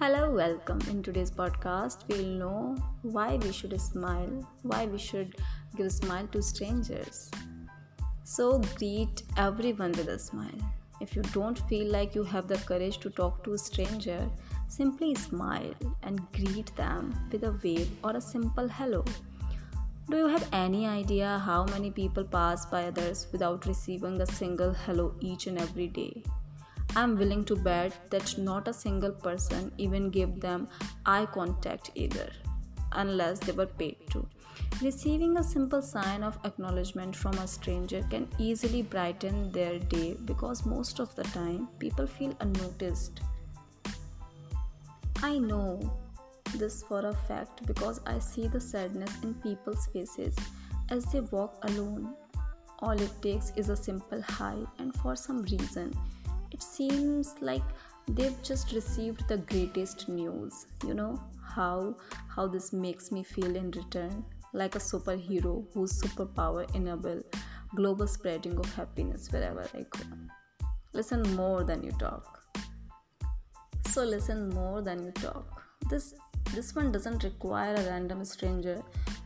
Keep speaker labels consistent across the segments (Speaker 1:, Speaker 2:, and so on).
Speaker 1: Hello, welcome. In today's podcast, we'll know why we should smile, why we should give a smile to strangers. So, greet everyone with a smile. If you don't feel like you have the courage to talk to a stranger, simply smile and greet them with a wave or a simple hello. Do you have any idea how many people pass by others without receiving a single hello each and every day? I'm willing to bet that not a single person even gave them eye contact either, unless they were paid to. Receiving a simple sign of acknowledgement from a stranger can easily brighten their day because most of the time people feel unnoticed. I know this for a fact because I see the sadness in people's faces as they walk alone. All it takes is a simple hi, and for some reason, it seems like they've just received the greatest news you know how how this makes me feel in return like a superhero whose superpower enable global spreading of happiness wherever i go. Listen more than you talk. So listen more than you talk. This this one doesn't require a random stranger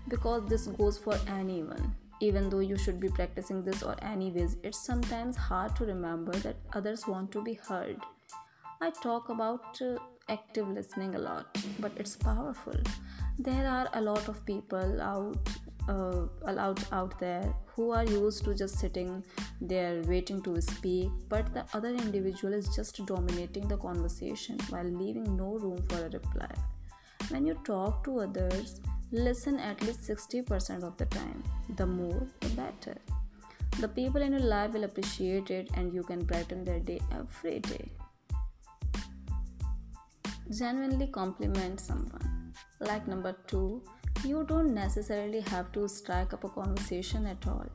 Speaker 1: because this goes for anyone even though you should be practicing this or anyways it's sometimes hard to remember that others want to be heard. I talk about uh, active listening a lot but it's powerful. There are a lot of people out uh, out out there who are used to just sitting there waiting to speak but the other individual is just dominating the conversation while leaving no room for a reply. When you talk to others Listen at least 60% of the time. The more, the better. The people in your life will appreciate it and you can brighten their day every day. Genuinely compliment someone. Like number two, you don't necessarily have to strike up a conversation at all.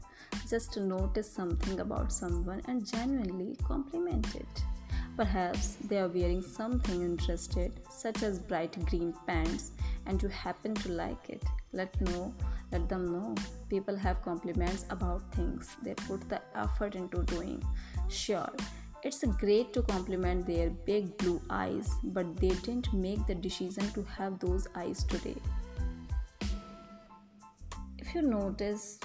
Speaker 1: Just notice something about someone and genuinely compliment it. Perhaps they are wearing something interested, such as bright green pants, and you happen to like it. Let know, let them know. People have compliments about things they put the effort into doing. Sure, it's great to compliment their big blue eyes, but they didn't make the decision to have those eyes today. If you notice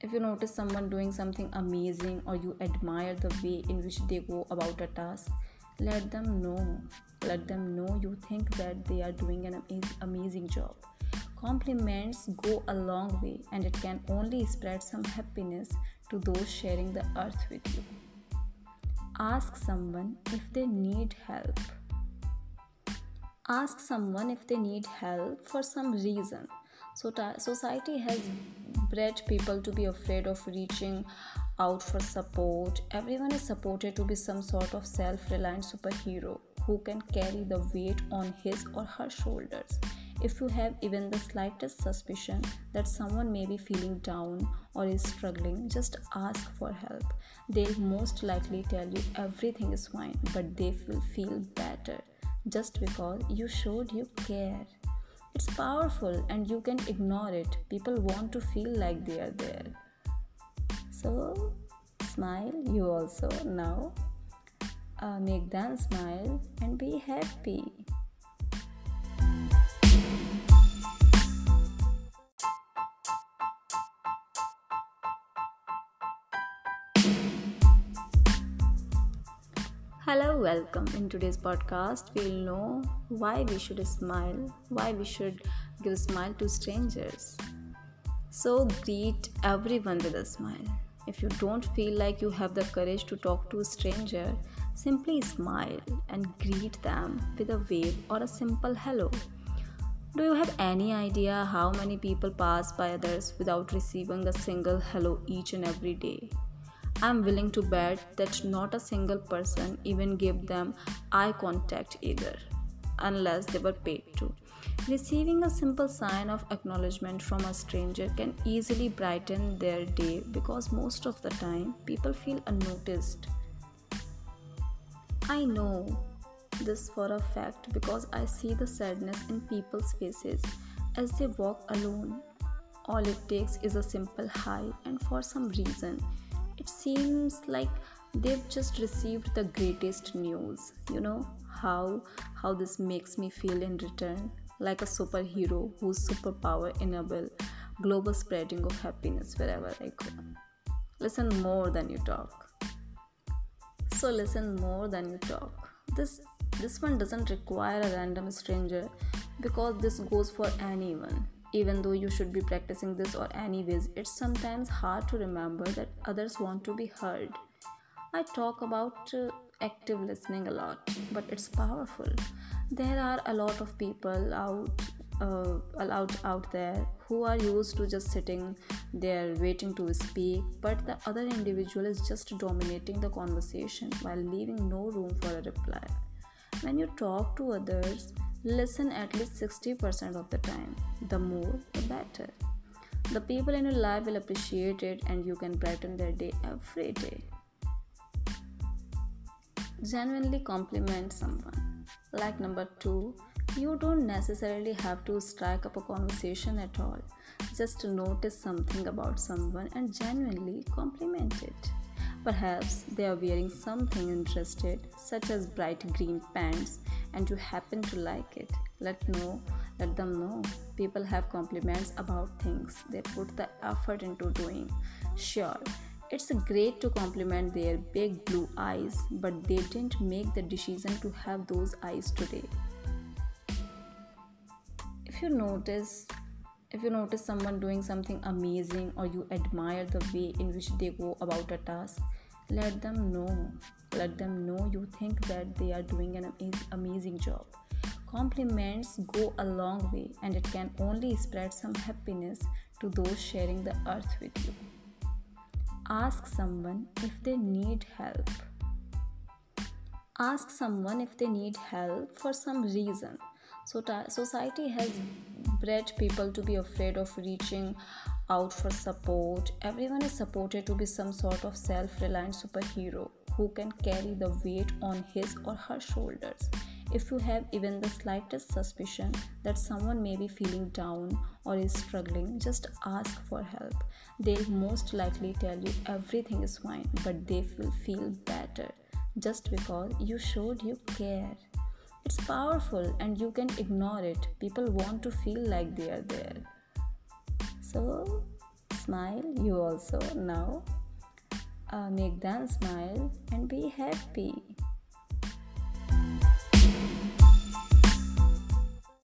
Speaker 1: if you notice someone doing something amazing or you admire the way in which they go about a task, let them know. Let them know you think that they are doing an amazing job. Compliments go a long way and it can only spread some happiness to those sharing the earth with you. Ask someone if they need help. Ask someone if they need help for some reason. So, society has bred people to be afraid of reaching out for support. Everyone is supported to be some sort of self reliant superhero who can carry the weight on his or her shoulders. If you have even the slightest suspicion that someone may be feeling down or is struggling, just ask for help. They'll most likely tell you everything is fine, but they will feel better just because you showed you care. It's powerful and you can ignore it. People want to feel like they are there. So, smile you also now. Uh, make them smile and be happy. Hello, welcome. In today's podcast, we'll know why we should smile, why we should give a smile to strangers. So, greet everyone with a smile. If you don't feel like you have the courage to talk to a stranger, simply smile and greet them with a wave or a simple hello. Do you have any idea how many people pass by others without receiving a single hello each and every day? I'm willing to bet that not a single person even gave them eye contact either, unless they were paid to. Receiving a simple sign of acknowledgement from a stranger can easily brighten their day because most of the time people feel unnoticed. I know this for a fact because I see the sadness in people's faces as they walk alone. All it takes is a simple hi, and for some reason, it seems like they've just received the greatest news you know how how this makes me feel in return like a superhero whose superpower enable global spreading of happiness wherever i go. Listen more than you talk. So listen more than you talk. This this one doesn't require a random stranger because this goes for anyone. Even though you should be practicing this or anyways it's sometimes hard to remember that others want to be heard. I talk about uh, active listening a lot but it's powerful. There are a lot of people out uh, out out there who are used to just sitting there waiting to speak but the other individual is just dominating the conversation while leaving no room for a reply. When you talk to others listen at least 60% of the time. The more the better. The people in your life will appreciate it and you can brighten their day every day genuinely compliment someone like number 2 you don't necessarily have to strike up a conversation at all. Just notice something about someone and genuinely compliment it. Perhaps they are wearing something interested, such as bright green pants, and you happen to like it. Let know, let them know. People have compliments about things they put the effort into doing. Sure, it's great to compliment their big blue eyes, but they didn't make the decision to have those eyes today. If you notice if you notice someone doing something amazing or you admire the way in which they go about a task let them know. Let them know you think that they are doing an amazing job. Compliments go a long way and it can only spread some happiness to those sharing the earth with you ask someone if they need help ask someone if they need help for some reason so, society has bred people to be afraid of reaching out for support. Everyone is supported to be some sort of self reliant superhero who can carry the weight on his or her shoulders. If you have even the slightest suspicion that someone may be feeling down or is struggling, just ask for help. They'll most likely tell you everything is fine, but they will feel better just because you showed you care. It's powerful and you can ignore it. People want to feel like they are there. So, smile, you also now. Uh, make them smile and be happy.